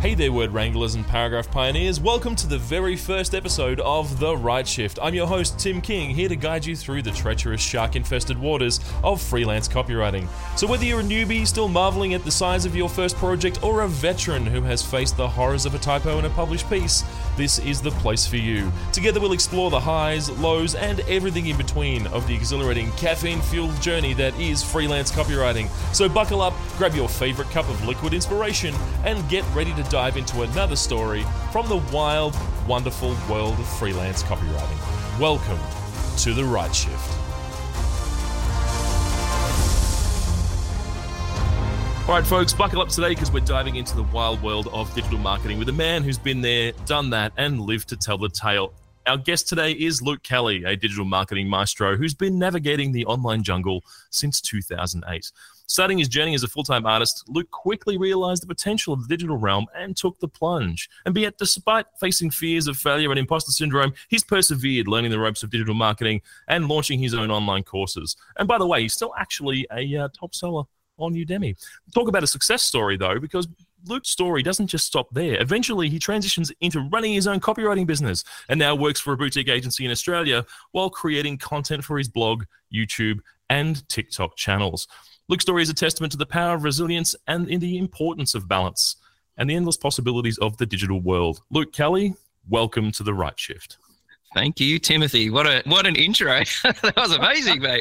Hey there, word wranglers and paragraph pioneers. Welcome to the very first episode of The Write Shift. I'm your host, Tim King, here to guide you through the treacherous shark infested waters of freelance copywriting. So, whether you're a newbie still marveling at the size of your first project or a veteran who has faced the horrors of a typo in a published piece, this is the place for you. Together, we'll explore the highs, lows, and everything in between of the exhilarating caffeine fueled journey that is freelance copywriting. So, buckle up, grab your favorite cup of liquid inspiration, and get ready to dive into another story from the wild, wonderful world of freelance copywriting. Welcome to The Write Shift. All right, folks, buckle up today because we're diving into the wild world of digital marketing with a man who's been there, done that, and lived to tell the tale. Our guest today is Luke Kelly, a digital marketing maestro who's been navigating the online jungle since 2008. Starting his journey as a full time artist, Luke quickly realized the potential of the digital realm and took the plunge. And yet, despite facing fears of failure and imposter syndrome, he's persevered, learning the ropes of digital marketing and launching his own online courses. And by the way, he's still actually a uh, top seller on Udemy. Talk about a success story, though, because Luke's story doesn't just stop there. Eventually, he transitions into running his own copywriting business and now works for a boutique agency in Australia while creating content for his blog, YouTube, and TikTok channels. Luke's story is a testament to the power of resilience and in the importance of balance and the endless possibilities of the digital world. Luke Kelly, welcome to the Write Shift. Thank you, Timothy. What a what an intro. that was amazing, mate.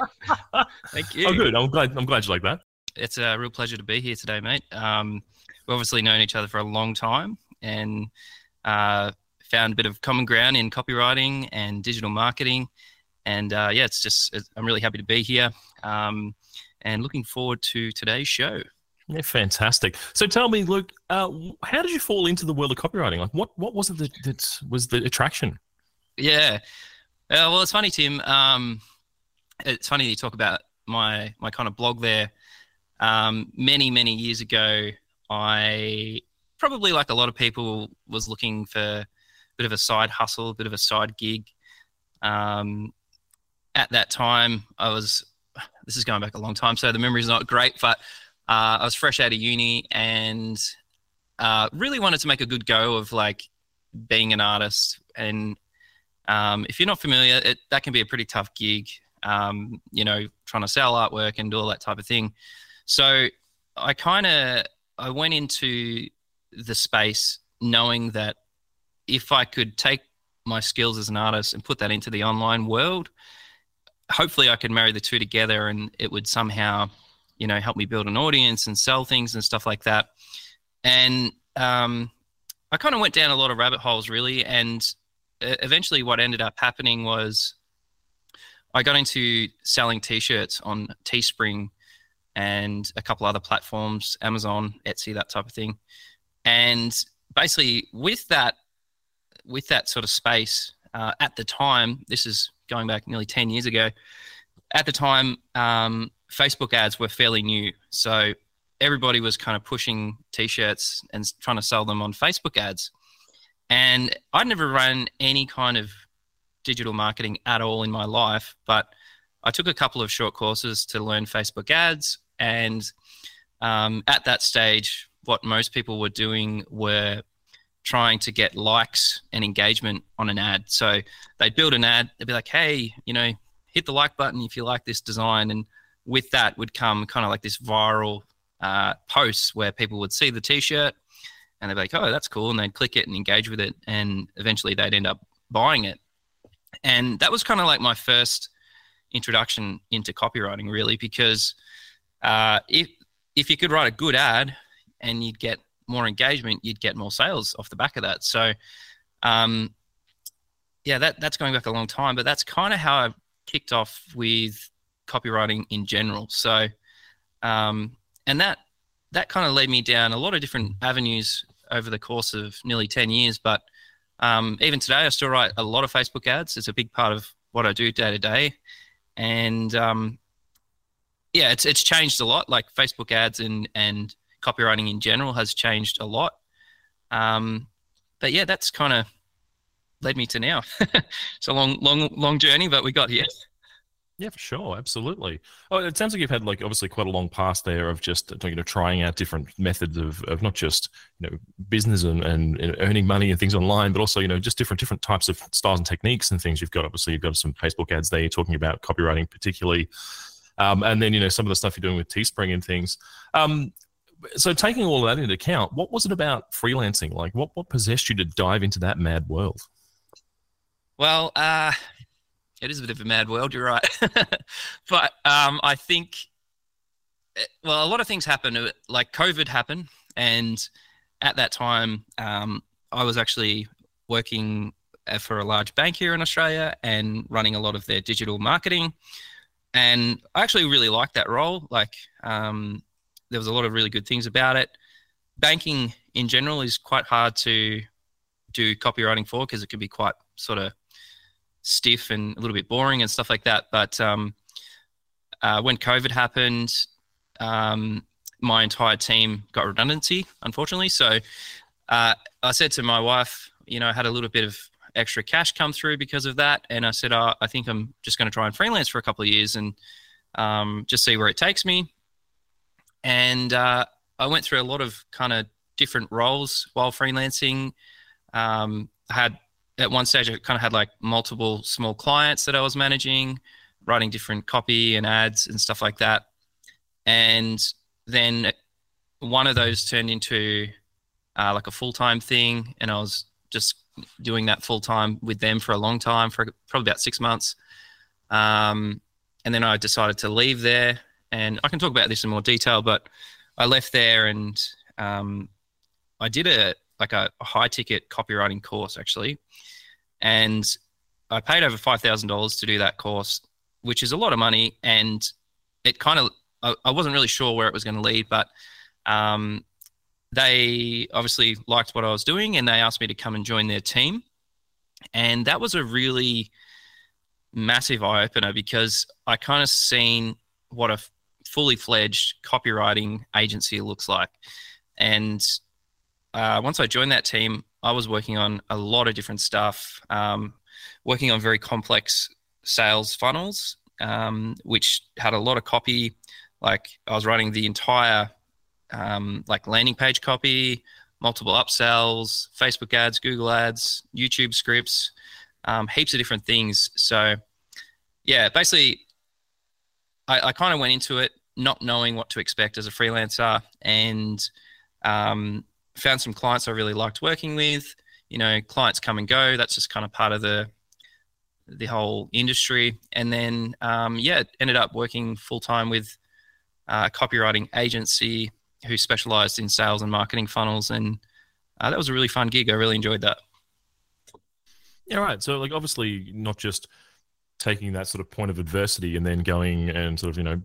Thank you. Oh, good. I'm glad. I'm glad you like that. It's a real pleasure to be here today, mate. Um, we've obviously known each other for a long time and uh, found a bit of common ground in copywriting and digital marketing. And uh, yeah, it's just I'm really happy to be here. Um, and looking forward to today's show. Yeah, fantastic. So tell me, Luke, uh, how did you fall into the world of copywriting? Like, what what was it that, that was the attraction? Yeah, uh, well, it's funny, Tim. Um, it's funny you talk about my my kind of blog there. Um, many many years ago, I probably like a lot of people was looking for a bit of a side hustle, a bit of a side gig. Um, at that time, I was this is going back a long time, so the memory is not great. But uh, I was fresh out of uni and uh, really wanted to make a good go of like being an artist. And um, if you're not familiar, it, that can be a pretty tough gig. Um, you know, trying to sell artwork and do all that type of thing. So I kind of I went into the space knowing that if I could take my skills as an artist and put that into the online world, hopefully I could marry the two together and it would somehow, you know, help me build an audience and sell things and stuff like that. And um, I kind of went down a lot of rabbit holes really. And eventually what ended up happening was I got into selling t-shirts on Teespring and a couple other platforms, Amazon, Etsy, that type of thing. And basically with that, with that sort of space uh, at the time, this is going back nearly 10 years ago, at the time, um, Facebook ads were fairly new. So everybody was kind of pushing t shirts and trying to sell them on Facebook ads. And I'd never run any kind of digital marketing at all in my life, but I took a couple of short courses to learn Facebook ads. And um, at that stage, what most people were doing were trying to get likes and engagement on an ad. So they'd build an ad, they'd be like, hey, you know, hit the like button if you like this design. And with that would come kind of like this viral uh, posts where people would see the t shirt and they'd be like, oh, that's cool. And they'd click it and engage with it. And eventually they'd end up buying it. And that was kind of like my first introduction into copywriting, really, because uh, if, if you could write a good ad and you'd get more engagement, you'd get more sales off the back of that. So, um, yeah, that that's going back a long time, but that's kind of how I kicked off with copywriting in general. So, um, and that that kind of led me down a lot of different avenues over the course of nearly ten years. But um, even today, I still write a lot of Facebook ads. It's a big part of what I do day to day, and um, yeah, it's it's changed a lot. Like Facebook ads and and copywriting in general has changed a lot. Um, but yeah, that's kind of led me to now. it's a long, long, long journey, but we got here. Yeah, for sure, absolutely. Oh, it sounds like you've had like obviously quite a long past there of just you know trying out different methods of, of not just you know business and, and, and earning money and things online, but also you know just different different types of styles and techniques and things. You've got obviously you've got some Facebook ads there. Talking about copywriting particularly, um, and then you know some of the stuff you're doing with Teespring and things. Um, so taking all of that into account, what was it about freelancing? Like what what possessed you to dive into that mad world? Well, uh, it is a bit of a mad world. You're right, but um, I think eh, well, a lot of things happen. Uh, like COVID happened, and at that time, um, I was actually working uh, for a large bank here in Australia and running a lot of their digital marketing. And I actually really liked that role. Like, um, there was a lot of really good things about it. Banking in general is quite hard to do copywriting for because it can be quite sort of stiff and a little bit boring and stuff like that. But um, uh, when COVID happened, um, my entire team got redundancy, unfortunately. So uh, I said to my wife, you know, I had a little bit of extra cash come through because of that. And I said, oh, I think I'm just going to try and freelance for a couple of years and um, just see where it takes me. And uh, I went through a lot of kind of different roles while freelancing. Um, had at one stage I kind of had like multiple small clients that I was managing, writing different copy and ads and stuff like that. And then one of those turned into uh, like a full time thing, and I was just doing that full time with them for a long time, for probably about six months. Um, and then I decided to leave there, and I can talk about this in more detail, but I left there and um, I did a like a, a high ticket copywriting course actually, and I paid over five thousand dollars to do that course, which is a lot of money, and it kind of I, I wasn't really sure where it was going to lead, but um, they obviously liked what I was doing, and they asked me to come and join their team, and that was a really massive eye opener because I kind of seen what a fully fledged copywriting agency looks like, and uh, once I joined that team, I was working on a lot of different stuff, um, working on very complex sales funnels, um, which had a lot of copy. Like I was writing the entire um, like landing page copy, multiple upsells, Facebook ads, Google ads, YouTube scripts, um, heaps of different things. So yeah, basically, I, I kind of went into it not knowing what to expect as a freelancer and um, found some clients I really liked working with. You know, clients come and go. That's just kind of part of the the whole industry. And then, um, yeah, ended up working full time with a copywriting agency who specialized in sales and marketing funnels. And uh, that was a really fun gig. I really enjoyed that. Yeah, right. So, like, obviously, not just taking that sort of point of adversity and then going and sort of, you know,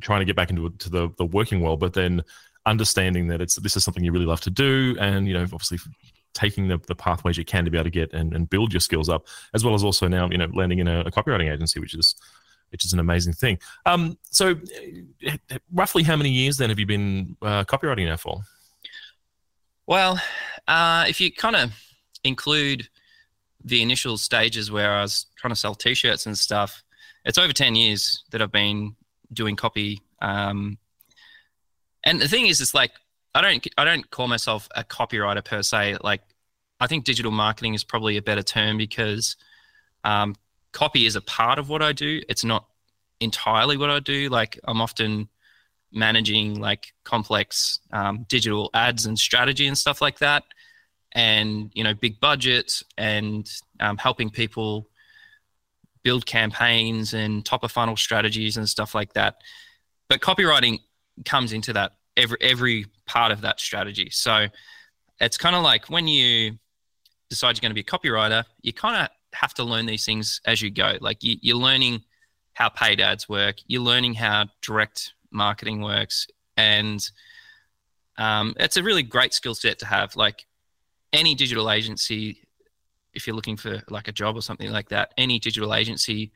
trying to get back into to the, the working world, but then understanding that it's this is something you really love to do, and you know, obviously taking the, the pathways you can to be able to get and, and build your skills up, as well as also now you know landing in a, a copywriting agency, which is which is an amazing thing. Um, so, roughly how many years then have you been uh, copywriting now for? Well, uh, if you kind of include the initial stages where I was trying to sell T-shirts and stuff, it's over ten years that I've been doing copy um, and the thing is, it's like I don't I don't call myself a copywriter per se. Like I think digital marketing is probably a better term because um, copy is a part of what I do. It's not entirely what I do. Like I'm often managing like complex um, digital ads and strategy and stuff like that, and you know big budgets and um, helping people build campaigns and top of funnel strategies and stuff like that. But copywriting comes into that every every part of that strategy. So it's kind of like when you decide you're going to be a copywriter, you kind of have to learn these things as you go. Like you, you're learning how paid ads work, you're learning how direct marketing works, and um, it's a really great skill set to have. Like any digital agency, if you're looking for like a job or something like that, any digital agency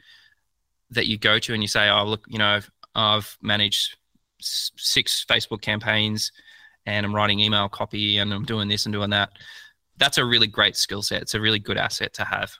that you go to and you say, "Oh, look, you know, I've, I've managed six Facebook campaigns and I'm writing email copy and I'm doing this and doing that. That's a really great skill set. It's a really good asset to have.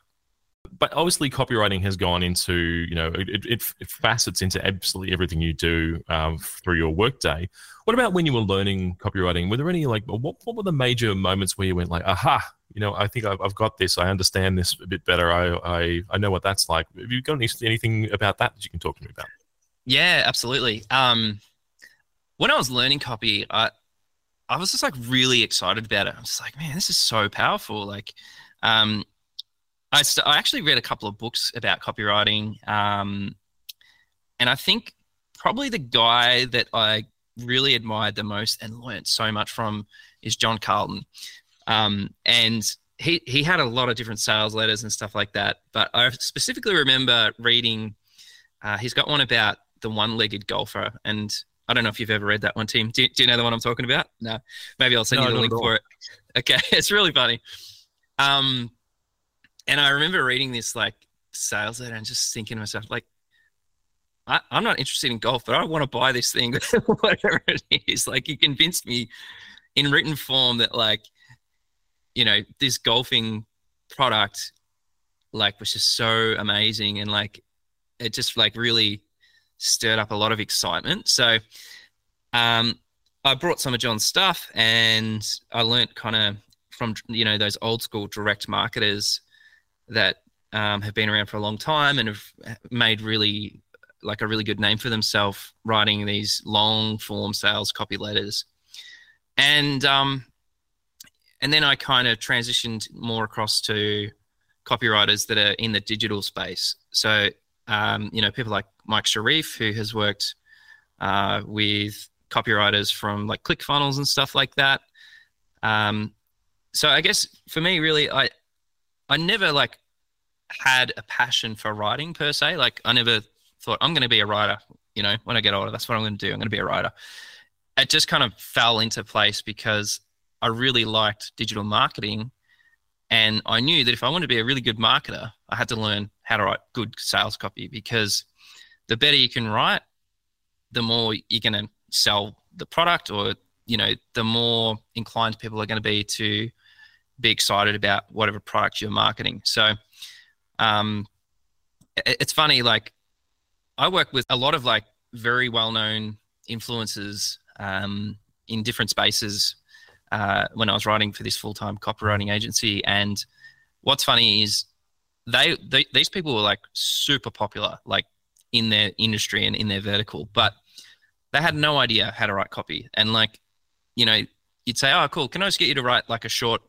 But obviously copywriting has gone into you know it, it, it facets into absolutely everything you do um, through your workday. What about when you were learning copywriting? Were there any like what what were the major moments where you went like, aha, you know, I think I've, I've got this. I understand this a bit better. I, I I know what that's like. Have you got any, anything about that that you can talk to me about? Yeah, absolutely. Um, when I was learning copy, I I was just like really excited about it. I was like, man, this is so powerful. Like, um, I, st- I actually read a couple of books about copywriting. Um, and I think probably the guy that I really admired the most and learned so much from is John Carlton. Um, and he, he had a lot of different sales letters and stuff like that. But I specifically remember reading, uh, he's got one about the one legged golfer. And I don't know if you've ever read that one, Tim. Do, do you know the one I'm talking about? No. Maybe I'll send no, you the link for it. Okay, it's really funny. Um, and I remember reading this like sales letter and just thinking to myself, like, I, am not interested in golf, but I want to buy this thing, whatever it is. Like, you convinced me in written form that, like, you know, this golfing product, like, was just so amazing and like, it just like really stirred up a lot of excitement. So um, I brought some of John's stuff and I learned kind of from, you know, those old school direct marketers that um, have been around for a long time and have made really like a really good name for themselves writing these long form sales copy letters. And um, and then I kind of transitioned more across to copywriters that are in the digital space. So um, you know, people like Mike Sharif, who has worked uh, with copywriters from like ClickFunnels and stuff like that. Um, so I guess for me, really, I I never like had a passion for writing per se. Like I never thought I'm going to be a writer. You know, when I get older, that's what I'm going to do. I'm going to be a writer. It just kind of fell into place because I really liked digital marketing and I knew that if I wanted to be a really good marketer, I had to learn how to write good sales copy because the better you can write, the more you're going to sell the product or, you know, the more inclined people are going to be to be excited about whatever product you're marketing. So, um, it's funny, like, I work with a lot of like very well known influencers um, in different spaces uh, when I was writing for this full time copywriting agency. And what's funny is they, they these people were like super popular, like in their industry and in their vertical, but they had no idea how to write copy. And like, you know, you'd say, "Oh, cool. Can I just get you to write like a short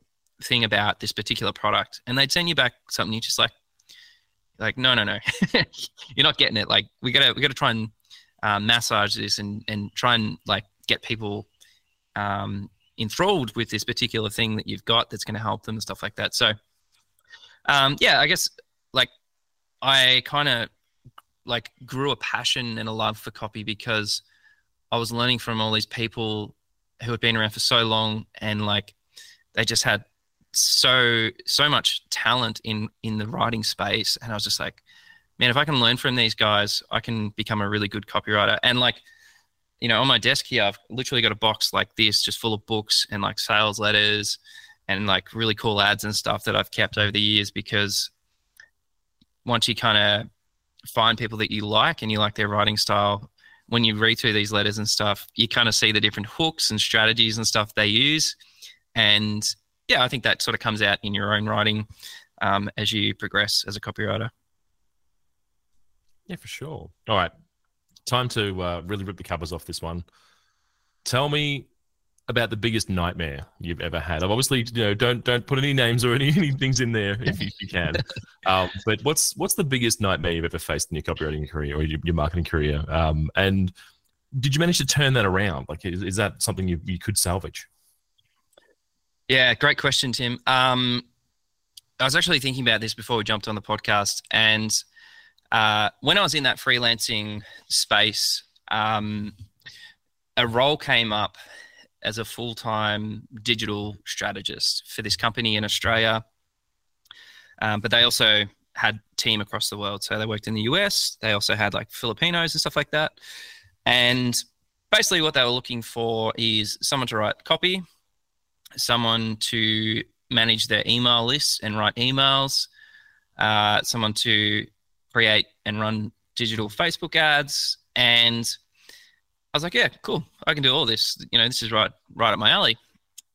thing about this particular product?" And they'd send you back something. you're just like, like, no, no, no, you're not getting it. Like, we gotta we gotta try and uh, massage this and and try and like get people um, enthralled with this particular thing that you've got that's going to help them and stuff like that. So, um, yeah, I guess like I kind of like grew a passion and a love for copy because I was learning from all these people who had been around for so long and like they just had so so much talent in in the writing space and I was just like man if I can learn from these guys I can become a really good copywriter and like you know, on my desk here, I've literally got a box like this, just full of books and like sales letters and like really cool ads and stuff that I've kept over the years because once you kind of find people that you like and you like their writing style, when you read through these letters and stuff, you kind of see the different hooks and strategies and stuff they use. And yeah, I think that sort of comes out in your own writing um, as you progress as a copywriter. Yeah, for sure. All right time to uh, really rip the covers off this one. Tell me about the biggest nightmare you've ever had. I've Obviously, you know, don't don't put any names or any, any things in there if you, if you can. Um, but what's what's the biggest nightmare you've ever faced in your copywriting career or your, your marketing career? Um, and did you manage to turn that around? Like, is, is that something you, you could salvage? Yeah, great question, Tim. Um, I was actually thinking about this before we jumped on the podcast, and uh, when I was in that freelancing space, um, a role came up as a full time digital strategist for this company in Australia. Um, but they also had team across the world. So they worked in the US. They also had like Filipinos and stuff like that. And basically, what they were looking for is someone to write copy, someone to manage their email lists and write emails, uh, someone to create and run digital Facebook ads, and I was like, yeah, cool, I can do all this. You know, this is right right up my alley,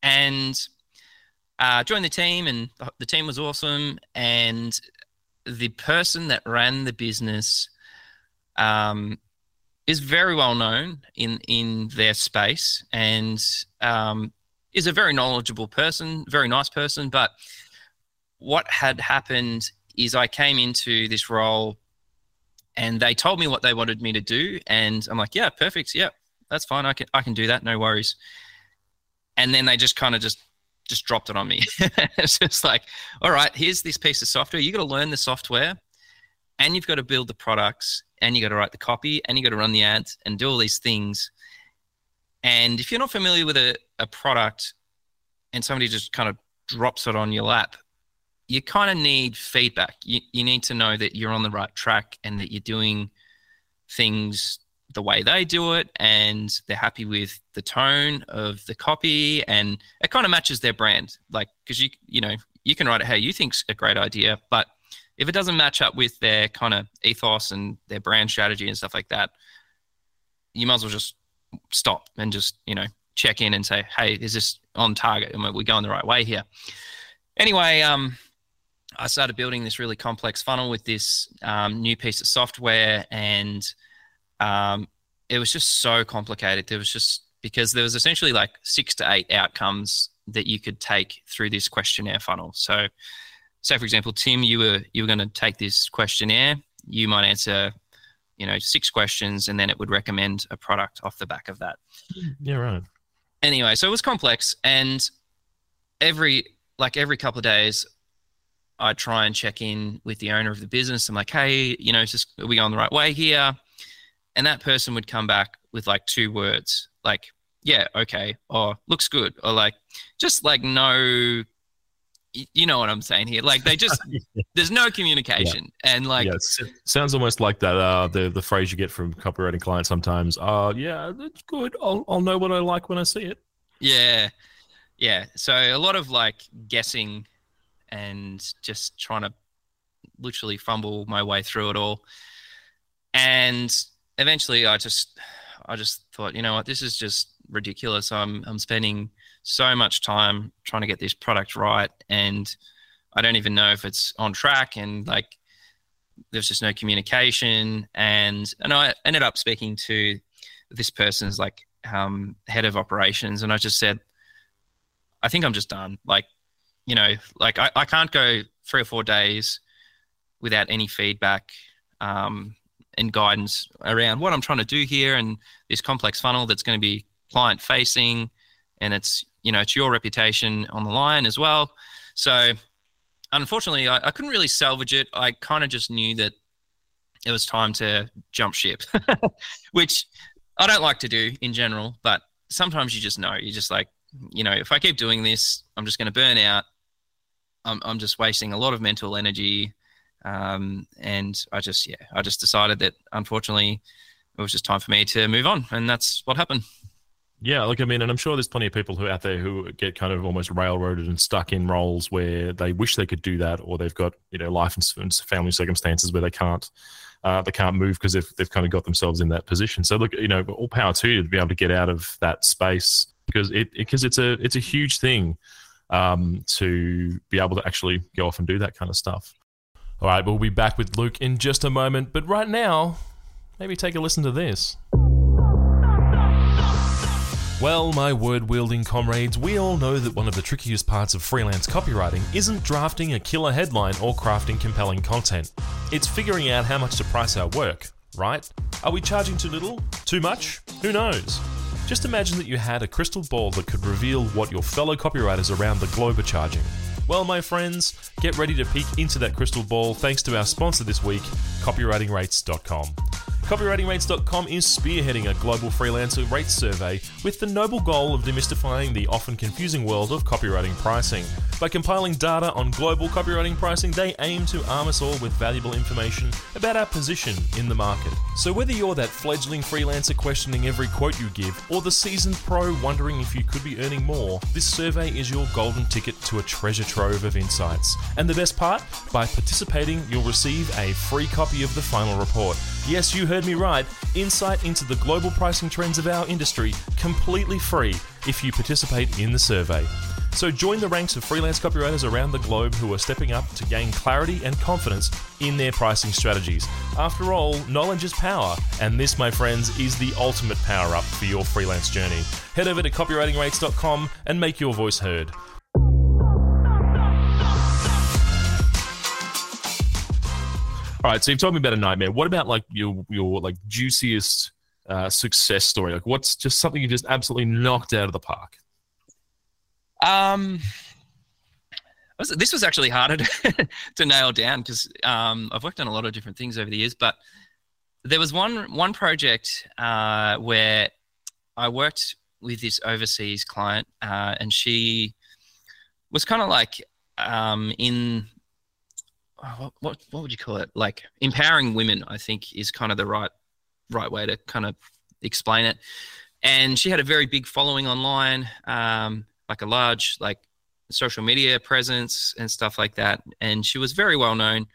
and uh, joined the team, and the team was awesome, and the person that ran the business um, is very well known in in their space. And um, is a very knowledgeable person, very nice person. But what had happened is I came into this role and they told me what they wanted me to do, and I'm like, yeah, perfect, yeah, that's fine, I can I can do that, no worries. And then they just kind of just just dropped it on me. it's just like, all right, here's this piece of software. You got to learn the software, and you've got to build the products, and you got to write the copy, and you got to run the ads, and do all these things. And if you're not familiar with a, a product, and somebody just kind of drops it on your lap, you kind of need feedback. You, you need to know that you're on the right track and that you're doing things the way they do it and they're happy with the tone of the copy and it kind of matches their brand like because you you know you can write it how you think's a great idea but if it doesn't match up with their kind of ethos and their brand strategy and stuff like that you might as well just stop and just you know check in and say hey is this on target and we're going the right way here anyway um I started building this really complex funnel with this um, new piece of software and um, it was just so complicated. There was just because there was essentially like six to eight outcomes that you could take through this questionnaire funnel. So, say for example, Tim, you were you were going to take this questionnaire. You might answer, you know, six questions, and then it would recommend a product off the back of that. Yeah, right. Anyway, so it was complex, and every like every couple of days, I try and check in with the owner of the business. I'm like, hey, you know, just are we going the right way here? and that person would come back with like two words like yeah okay or looks good or like just like no you know what i'm saying here. Like they just there's no communication. Yeah. and like yes. Sounds almost like that uh the the phrase you get from copywriting clients sometimes uh yeah that's good. I'll, I'll know what i like when i see it. Yeah. Yeah. So a lot of like guessing and just trying to literally fumble my way through it all. And eventually I just I just thought, you know what, this is just ridiculous. I'm I'm spending so much time trying to get this product right and I don't even know if it's on track and like there's just no communication. And and I ended up speaking to this person's like um, head of operations and I just said I think I'm just done. Like you know like I, I can't go three or four days without any feedback um, and guidance around what I'm trying to do here and this complex funnel that's going to be client facing and it's you know it's your reputation on the line as well so unfortunately I, I couldn't really salvage it I kind of just knew that it was time to jump ship which I don't like to do in general but sometimes you just know You're just like you know if I keep doing this I'm just going to burn out I'm, I'm just wasting a lot of mental energy um, and I just, yeah, I just decided that unfortunately it was just time for me to move on. And that's what happened. Yeah, look, I mean, and I'm sure there's plenty of people who out there who get kind of almost railroaded and stuck in roles where they wish they could do that, or they've got you know life and family circumstances where they can't uh, they can't move because they've they've kind of got themselves in that position. So look, you know, all power to you to be able to get out of that space because it because it's a it's a huge thing um, to be able to actually go off and do that kind of stuff. All right, we'll be back with Luke in just a moment, but right now, maybe take a listen to this. Well, my word wielding comrades, we all know that one of the trickiest parts of freelance copywriting isn't drafting a killer headline or crafting compelling content. It's figuring out how much to price our work, right? Are we charging too little? Too much? Who knows? Just imagine that you had a crystal ball that could reveal what your fellow copywriters around the globe are charging. Well, my friends, get ready to peek into that crystal ball thanks to our sponsor this week, copywritingrates.com. CopywritingRates.com is spearheading a global freelancer rates survey with the noble goal of demystifying the often confusing world of copywriting pricing. By compiling data on global copywriting pricing, they aim to arm us all with valuable information about our position in the market. So, whether you're that fledgling freelancer questioning every quote you give, or the seasoned pro wondering if you could be earning more, this survey is your golden ticket to a treasure trove of insights. And the best part? By participating, you'll receive a free copy of the final report. Yes, you heard me right. Insight into the global pricing trends of our industry completely free if you participate in the survey. So join the ranks of freelance copywriters around the globe who are stepping up to gain clarity and confidence in their pricing strategies. After all, knowledge is power, and this, my friends, is the ultimate power up for your freelance journey. Head over to copywritingrates.com and make your voice heard. All right, so you've told me about a nightmare. What about like your your like juiciest uh, success story? Like, what's just something you just absolutely knocked out of the park? Um, this was actually harder to, to nail down because um, I've worked on a lot of different things over the years. But there was one one project uh, where I worked with this overseas client, uh, and she was kind of like um, in what, what what would you call it? Like empowering women, I think is kind of the right right way to kind of explain it. And she had a very big following online, um, like a large like social media presence and stuff like that. And she was very well known.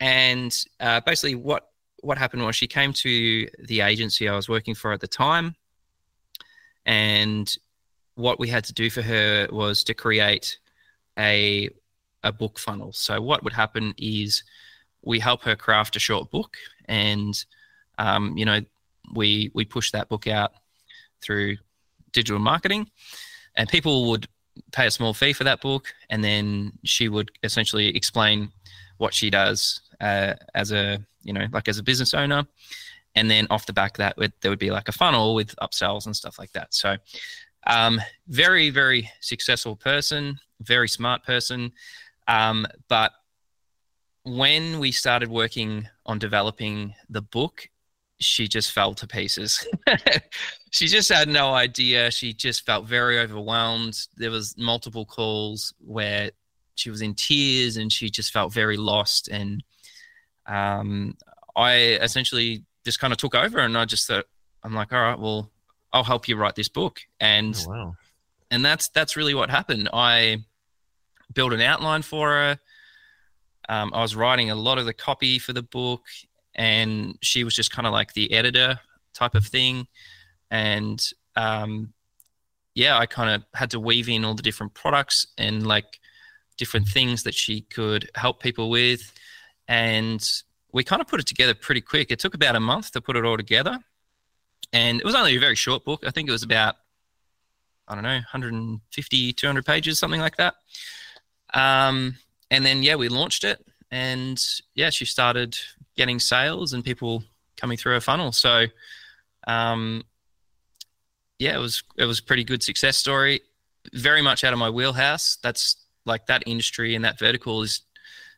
And uh, basically, what what happened was she came to the agency I was working for at the time, and what we had to do for her was to create a a book funnel. So what would happen is we help her craft a short book, and um, you know we we push that book out through digital marketing, and people would pay a small fee for that book, and then she would essentially explain what she does uh, as a you know like as a business owner, and then off the back that there would be like a funnel with upsells and stuff like that. So um, very very successful person, very smart person. Um, but when we started working on developing the book, she just fell to pieces. she just had no idea. She just felt very overwhelmed. There was multiple calls where she was in tears and she just felt very lost. And um, I essentially just kind of took over and I just thought, I'm like, all right, well, I'll help you write this book. And oh, wow. and that's that's really what happened. I built an outline for her. Um, I was writing a lot of the copy for the book, and she was just kind of like the editor type of thing. And um, yeah, I kind of had to weave in all the different products and like different things that she could help people with. And we kind of put it together pretty quick. It took about a month to put it all together. And it was only a very short book. I think it was about, I don't know, 150, 200 pages, something like that. Um, and then yeah, we launched it, and yeah, she started getting sales and people coming through her funnel. So, um, yeah, it was it was a pretty good success story. Very much out of my wheelhouse. That's like that industry and that vertical is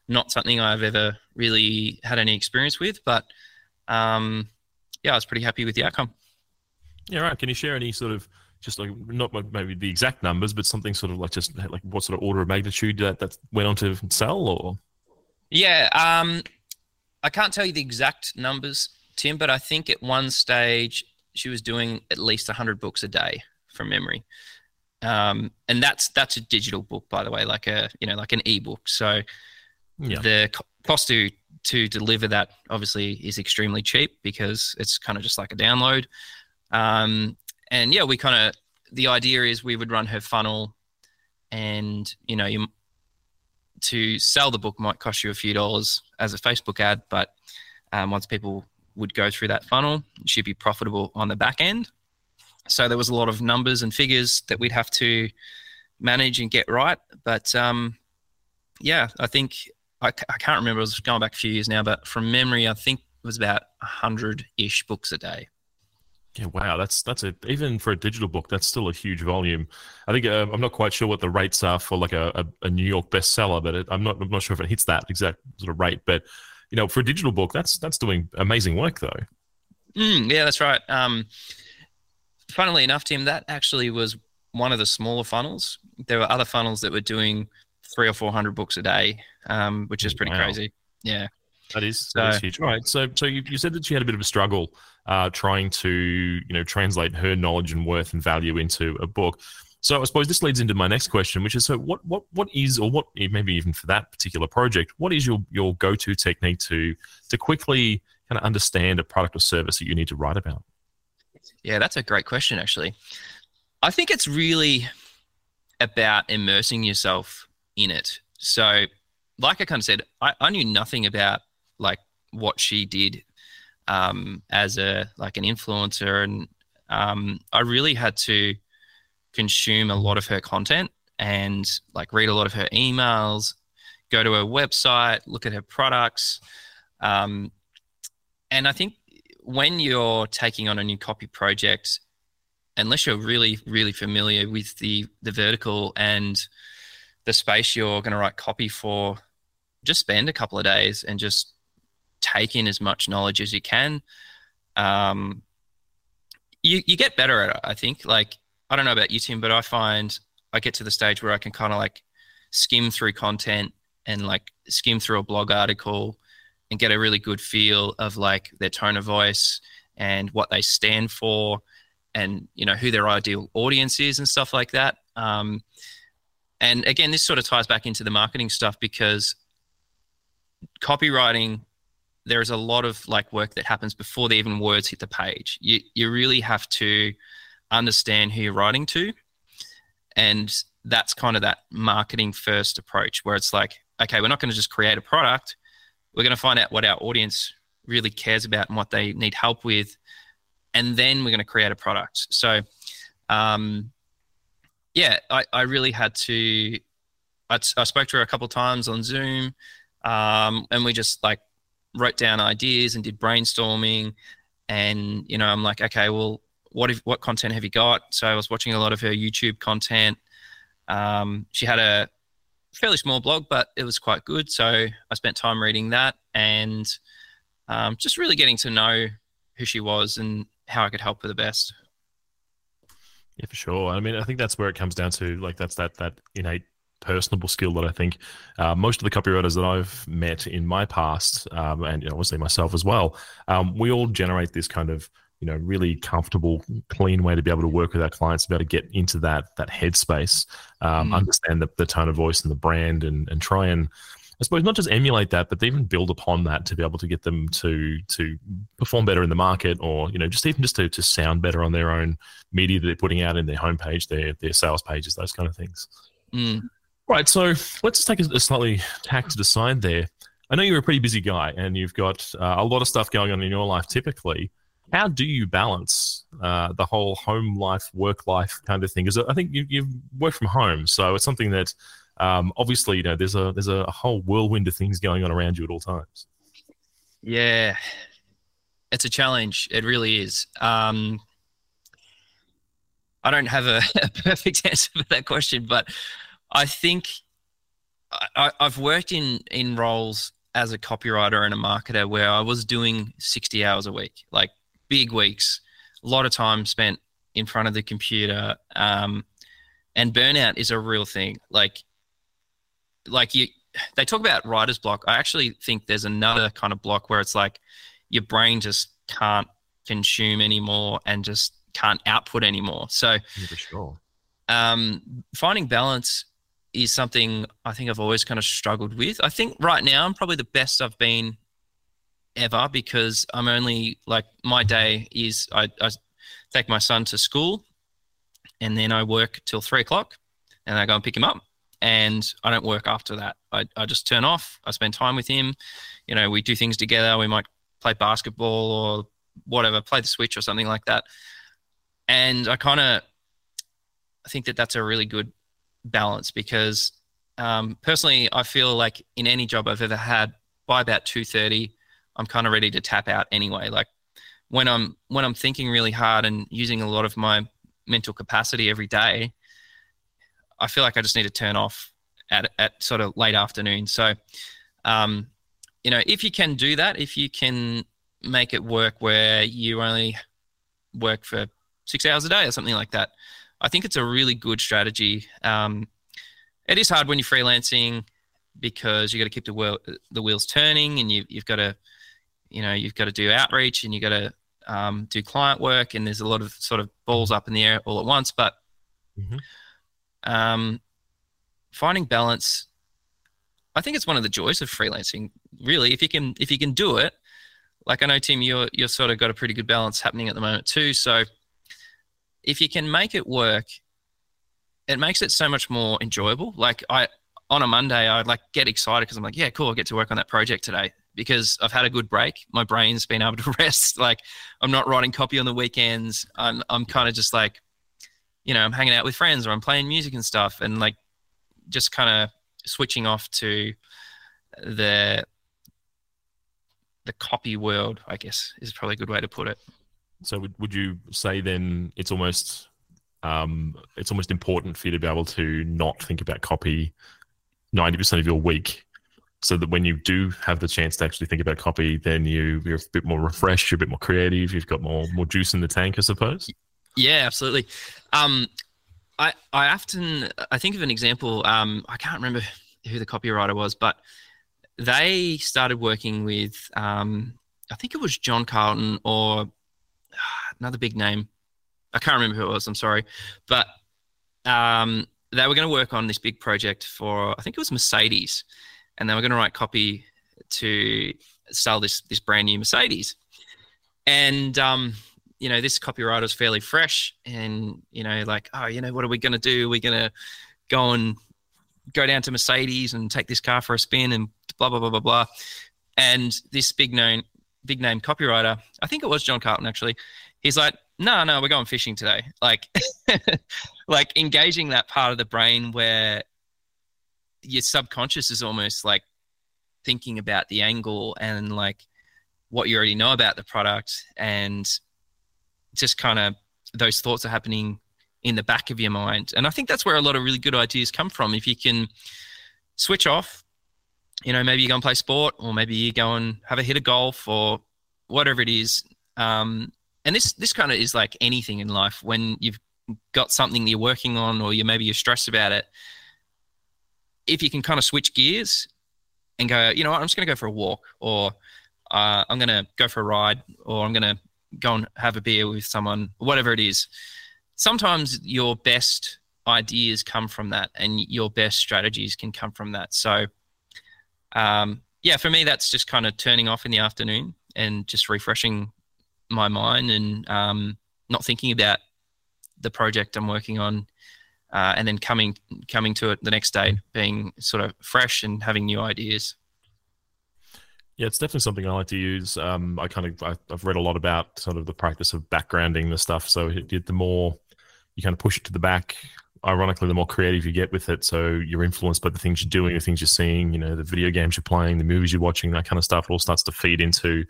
not something I've ever really had any experience with, but um, yeah, I was pretty happy with the outcome. Yeah, right. Can you share any sort of just like not maybe the exact numbers, but something sort of like just like what sort of order of magnitude that that went on to sell or? Yeah, um, I can't tell you the exact numbers, Tim, but I think at one stage she was doing at least hundred books a day from memory, um, and that's that's a digital book, by the way, like a you know like an ebook. So yeah. the cost to to deliver that obviously is extremely cheap because it's kind of just like a download. Um, and yeah, we kind of the idea is we would run her funnel, and you know, you, to sell the book might cost you a few dollars as a Facebook ad, but um, once people would go through that funnel, she'd be profitable on the back end. So there was a lot of numbers and figures that we'd have to manage and get right. But um, yeah, I think I, I can't remember. I was going back a few years now, but from memory, I think it was about hundred ish books a day. Yeah, wow, that's that's a even for a digital book, that's still a huge volume. I think uh, I'm not quite sure what the rates are for like a, a, a New York bestseller, but it, I'm not I'm not sure if it hits that exact sort of rate. But you know, for a digital book, that's that's doing amazing work though. Mm, yeah, that's right. Um, funnily enough, Tim, that actually was one of the smaller funnels. There were other funnels that were doing three or four hundred books a day, um, which is pretty wow. crazy. Yeah. That is, so, that is huge. All right. So, so you, you said that she had a bit of a struggle uh, trying to, you know, translate her knowledge and worth and value into a book. So I suppose this leads into my next question, which is so what what what is or what maybe even for that particular project, what is your your go to technique to to quickly kind of understand a product or service that you need to write about? Yeah, that's a great question actually. I think it's really about immersing yourself in it. So, like I kind of said, I, I knew nothing about like what she did um, as a like an influencer, and um, I really had to consume a lot of her content and like read a lot of her emails, go to her website, look at her products. Um, and I think when you're taking on a new copy project, unless you're really, really familiar with the the vertical and the space you're going to write copy for, just spend a couple of days and just take in as much knowledge as you can. Um, you you get better at it. I think. Like I don't know about you, Tim, but I find I get to the stage where I can kind of like skim through content and like skim through a blog article and get a really good feel of like their tone of voice and what they stand for and you know who their ideal audience is and stuff like that um, and again this sort of ties back into the marketing stuff because copywriting there's a lot of like work that happens before the even words hit the page you you really have to understand who you're writing to. And that's kind of that marketing first approach where it's like, okay, we're not going to just create a product. We're going to find out what our audience really cares about and what they need help with. And then we're going to create a product. So, um, yeah, I, I really had to. I, I spoke to her a couple times on Zoom, um, and we just like wrote down ideas and did brainstorming. And you know, I'm like, okay, well, what if, what content have you got? So I was watching a lot of her YouTube content. Um, she had a fairly small blog, but it was quite good. So I spent time reading that and um, just really getting to know who she was and how I could help her the best. Yeah, for sure. I mean, I think that's where it comes down to. Like, that's that that innate personable skill that I think uh, most of the copywriters that I've met in my past, um, and obviously myself as well, um, we all generate this kind of you know really comfortable clean way to be able to work with our clients to be able to get into that that headspace um, mm. understand the, the tone of voice and the brand and and try and I suppose not just emulate that, but even build upon that to be able to get them to to perform better in the market, or you know, just even just to, to sound better on their own media that they're putting out in their homepage, their their sales pages, those kind of things. Mm. Right. So let's just take a, slightly tack to the side there. I know you're a pretty busy guy, and you've got uh, a lot of stuff going on in your life. Typically, how do you balance uh, the whole home life, work life kind of thing? Because I think you, you work from home, so it's something that um, obviously you know there's a there's a whole whirlwind of things going on around you at all times. Yeah, it's a challenge. It really is. Um, I don't have a, a, perfect answer for that question, but I think I, have worked in in roles as a copywriter and a marketer where I was doing 60 hours a week, like big weeks, a lot of time spent in front of the computer. Um, and burnout is a real thing. Like, like you, they talk about writer's block. I actually think there's another kind of block where it's like your brain just can't consume anymore and just can't output anymore. So, yeah, for sure. Um, finding balance is something I think I've always kind of struggled with. I think right now I'm probably the best I've been ever because I'm only like my day is I, I take my son to school and then I work till three o'clock and I go and pick him up and I don't work after that. I, I just turn off. I spend time with him. You know, we do things together. We might play basketball or whatever, play the Switch or something like that. And I kind of I think that that's a really good balance because um, personally, I feel like in any job I've ever had, by about two thirty, I'm kind of ready to tap out anyway. Like when I'm when I'm thinking really hard and using a lot of my mental capacity every day, I feel like I just need to turn off at at sort of late afternoon. So um, you know, if you can do that, if you can make it work where you only work for six hours a day or something like that, I think it's a really good strategy. Um, it is hard when you're freelancing because you got to keep the wheel, the wheels turning, and you, you've got to, you know, you've got to do outreach and you have got to um, do client work, and there's a lot of sort of balls up in the air all at once. But mm-hmm. um, finding balance, I think it's one of the joys of freelancing. Really, if you can if you can do it, like I know Tim, you're you're sort of got a pretty good balance happening at the moment too. So if you can make it work, it makes it so much more enjoyable. Like I on a Monday, I'd like get excited because I'm like, yeah, cool, I get to work on that project today because I've had a good break. My brain's been able to rest. Like I'm not writing copy on the weekends. I'm I'm kind of just like, you know, I'm hanging out with friends or I'm playing music and stuff, and like just kind of switching off to the the copy world. I guess is probably a good way to put it. So would would you say then it's almost um, it's almost important for you to be able to not think about copy 90% of your week so that when you do have the chance to actually think about copy, then you you're a bit more refreshed, you're a bit more creative, you've got more more juice in the tank, I suppose. Yeah, absolutely. Um, I I often I think of an example. Um, I can't remember who the copywriter was, but they started working with um, I think it was John Carlton or another big name. I can't remember who it was. I'm sorry, but um, they were going to work on this big project for I think it was Mercedes, and they were going to write copy to sell this this brand new Mercedes. And um, you know, this copywriter is fairly fresh, and you know, like, oh, you know, what are we going to do? We're going to go and go down to Mercedes and take this car for a spin, and blah blah blah blah blah. And this big known big name copywriter, I think it was John Carlton actually. He's like, no, no, we're going fishing today. Like, like engaging that part of the brain where your subconscious is almost like thinking about the angle and like what you already know about the product and just kind of those thoughts are happening in the back of your mind and i think that's where a lot of really good ideas come from if you can switch off you know maybe you go and play sport or maybe you go and have a hit of golf or whatever it is um, and this this kind of is like anything in life when you've got something that you're working on or you maybe you're stressed about it if you can kind of switch gears and go, you know what, I'm just going to go for a walk or uh, I'm going to go for a ride or I'm going to go and have a beer with someone, whatever it is. Sometimes your best ideas come from that and your best strategies can come from that. So, um, yeah, for me, that's just kind of turning off in the afternoon and just refreshing my mind and um, not thinking about the project I'm working on uh, and then coming coming to it the next day being sort of fresh and having new ideas. Yeah, it's definitely something I like to use. Um, I kind of I, have read a lot about sort of the practice of backgrounding the stuff. So it, the more you kind of push it to the back, ironically, the more creative you get with it. So you're influenced by the things you're doing, the things you're seeing, you know, the video games you're playing, the movies you're watching, that kind of stuff. It all starts to feed into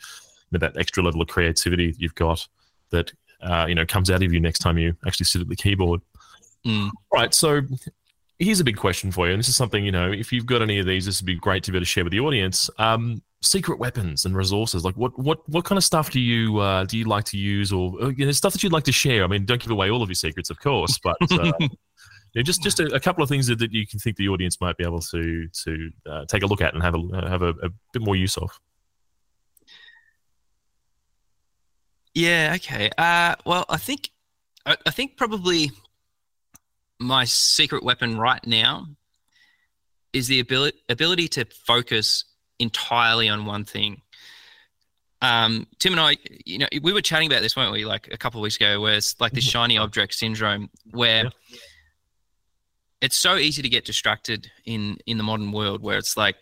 know, that extra level of creativity you've got that uh, you know comes out of you next time you actually sit at the keyboard. Mm. Right. So here's a big question for you. And this is something, you know, if you've got any of these, this would be great to be able to share with the audience. Um, secret weapons and resources. Like what, what, what kind of stuff do you, uh, do you like to use or uh, you know, stuff that you'd like to share? I mean, don't give away all of your secrets, of course, but, uh, you know, just, just a, a, couple of things that, that you can think the audience might be able to, to uh, take a look at and have a, have a, a bit more use of. Yeah. Okay. Uh, well, I think, I, I think probably my secret weapon right now is the ability ability to focus entirely on one thing. Um, Tim and I, you know, we were chatting about this, weren't we? Like a couple of weeks ago, where it's like this shiny object syndrome, where yeah. it's so easy to get distracted in in the modern world, where it's like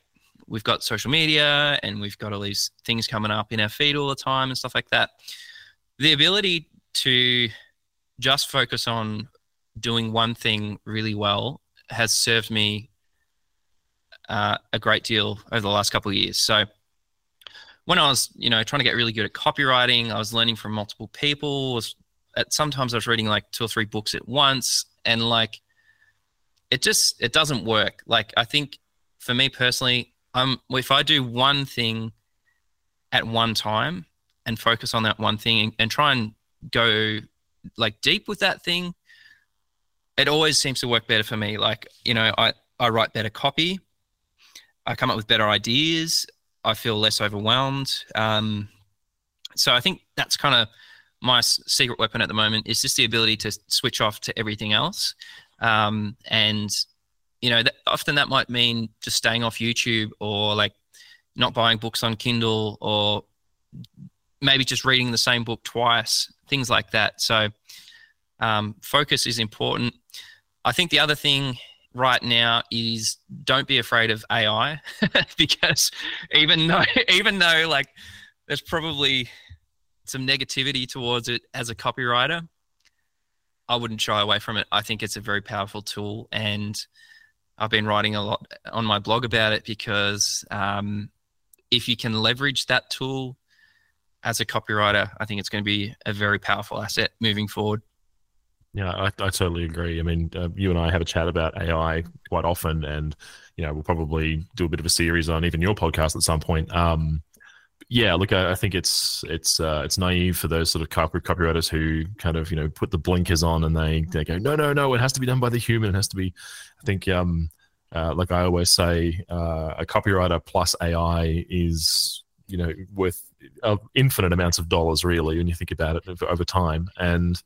we've got social media and we've got all these things coming up in our feed all the time and stuff like that. The ability to just focus on doing one thing really well has served me uh, a great deal over the last couple of years. So when I was, you know, trying to get really good at copywriting, I was learning from multiple people. Was at sometimes I was reading like two or three books at once, and like it just it doesn't work. Like I think for me personally, um, if I do one thing at one time and focus on that one thing and, and try and go like deep with that thing, it always seems to work better for me. Like, you know, I, I write better copy, I come up with better ideas, I feel less overwhelmed. Um, so I think that's kind of my secret weapon at the moment is just the ability to switch off to everything else. Um, and you know, that, often that might mean just staying off YouTube or like not buying books on Kindle or maybe just reading the same book twice, things like that. So um, focus is important. I think the other thing right now is don't be afraid of AI because even though even though like there's probably some negativity towards it as a copywriter, I wouldn't shy away from it. I think it's a very powerful tool, and I've been writing a lot on my blog about it because um, if you can leverage that tool as a copywriter, I think it's going to be a very powerful asset moving forward. Yeah, I, I totally agree. I mean, uh, you and I have a chat about AI quite often, and you know, we'll probably do a bit of a series on even your podcast at some point. Um, yeah, look, I, I, think it's it's uh, it's naive for those sort of copy, copywriters who kind of you know put the blinkers on and they they go, no, no, no, it has to be done by the human. It has to be. I think, um, uh, like I always say, uh, a copywriter plus AI is you know worth infinite amounts of dollars, really, when you think about it over time. And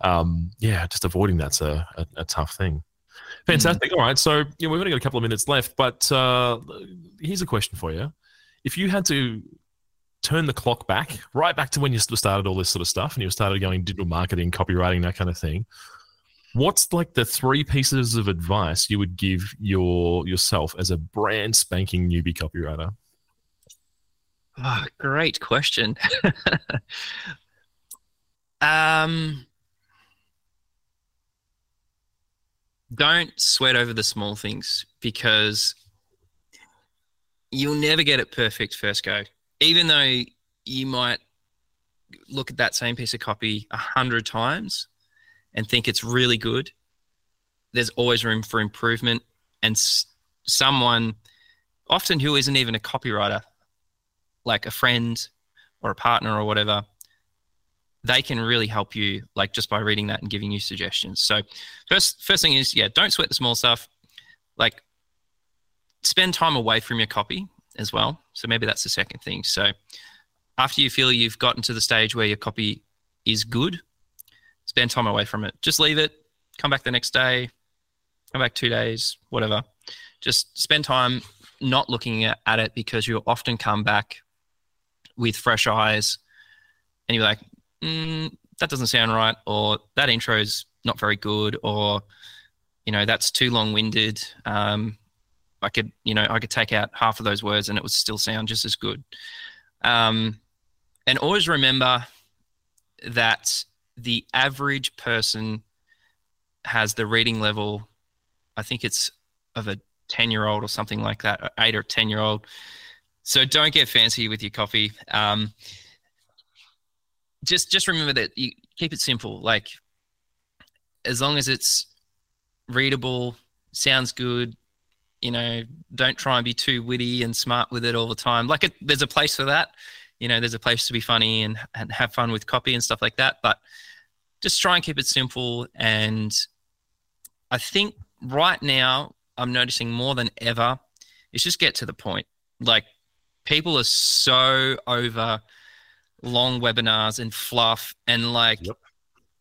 um, yeah, just avoiding that's a, a, a tough thing. Fantastic. Mm. All right, so you know, we've only got a couple of minutes left, but uh, here's a question for you: If you had to turn the clock back, right back to when you started all this sort of stuff and you started going digital marketing, copywriting, that kind of thing. What's like the three pieces of advice you would give your yourself as a brand spanking newbie copywriter? Oh, great question. um, don't sweat over the small things because you'll never get it perfect first go even though you might look at that same piece of copy a hundred times and think it's really good, there's always room for improvement. And someone, often who isn't even a copywriter, like a friend or a partner or whatever, they can really help you, like just by reading that and giving you suggestions. So, first, first thing is, yeah, don't sweat the small stuff. Like, spend time away from your copy as well. So maybe that's the second thing. So after you feel you've gotten to the stage where your copy is good, spend time away from it. Just leave it, come back the next day, come back two days, whatever. Just spend time not looking at, it because you'll often come back with fresh eyes and you're like, mm, that doesn't sound right, or that intro is not very good, or, you know, that's too long winded. Um, I could, you know, I could take out half of those words and it would still sound just as good. Um, and always remember that the average person has the reading level, I think it's of a 10 year old or something like that, eight or 10 year old. So don't get fancy with your coffee. Um, just, just remember that you keep it simple. Like as long as it's readable, sounds good, you know, don't try and be too witty and smart with it all the time. Like, it, there's a place for that. You know, there's a place to be funny and, and have fun with copy and stuff like that. But just try and keep it simple. And I think right now, I'm noticing more than ever, is just get to the point. Like, people are so over long webinars and fluff and like yep.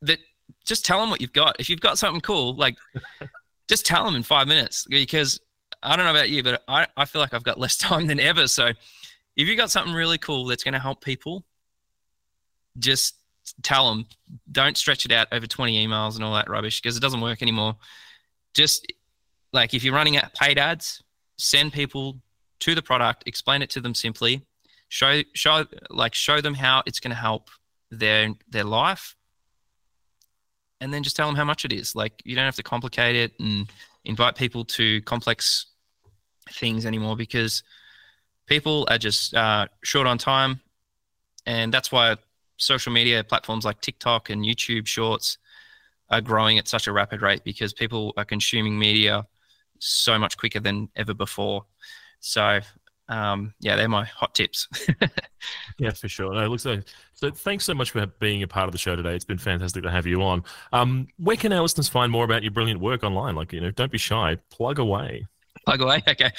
that just tell them what you've got if you've got something cool like just tell them in five minutes because I don't know about you, but I, I feel like I've got less time than ever. So if you've got something really cool that's going to help people, just tell them. Don't stretch it out over 20 emails and all that rubbish because it doesn't work anymore. Just like if you're running at paid ads, send people to the product, explain it to them simply, show show like show them how it's going to help their their life and then just tell them how much it is. Like you don't have to complicate it and invite people to complex things anymore because people are just uh, short on time, and that's why social media platforms like TikTok and YouTube Shorts are growing at such a rapid rate because people are consuming media so much quicker than ever before. So um, yeah, they're my hot tips. yeah, for sure. No, it looks like so. Thanks so much for being a part of the show today. It's been fantastic to have you on. Um, where can our listeners find more about your brilliant work online? Like, you know, don't be shy. Plug away. Plug away. Okay.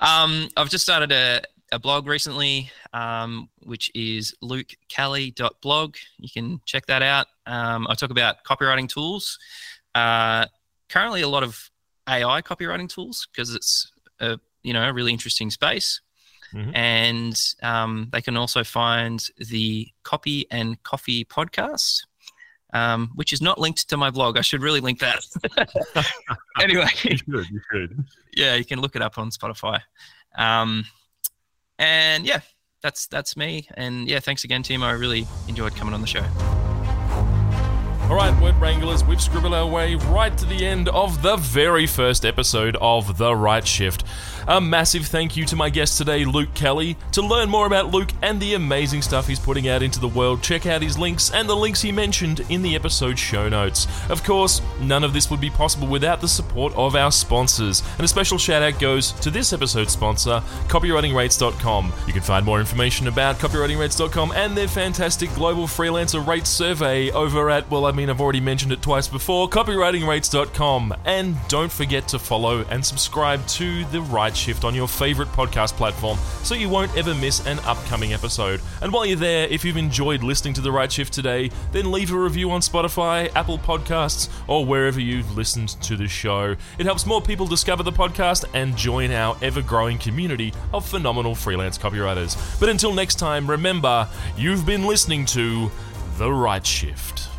Um, I've just started a, a blog recently, um, which is lukekelly.blog. You can check that out. Um, I talk about copywriting tools. Uh, currently, a lot of AI copywriting tools because it's a you know a really interesting space. Mm-hmm. And um, they can also find the Copy and Coffee podcast, um, which is not linked to my blog. I should really link that. anyway, you should, you should. Yeah, you can look it up on Spotify. Um, and yeah, that's that's me. And yeah, thanks again, Tim. I really enjoyed coming on the show. All right, Word Wranglers, we've scribbled our way right to the end of the very first episode of The Write Shift. A massive thank you to my guest today, Luke Kelly. To learn more about Luke and the amazing stuff he's putting out into the world, check out his links and the links he mentioned in the episode show notes. Of course, none of this would be possible without the support of our sponsors. And a special shout out goes to this episode's sponsor, copywritingrates.com. You can find more information about copywritingrates.com and their fantastic global freelancer rate survey over at, well, I mean, I've already mentioned it twice before, copywritingrates.com. And don't forget to follow and subscribe to The Write Shift on your favorite podcast platform so you won't ever miss an upcoming episode. And while you're there, if you've enjoyed listening to The Write Shift today, then leave a review on Spotify, Apple Podcasts, or wherever you've listened to the show. It helps more people discover the podcast and join our ever growing community of phenomenal freelance copywriters. But until next time, remember, you've been listening to The Write Shift.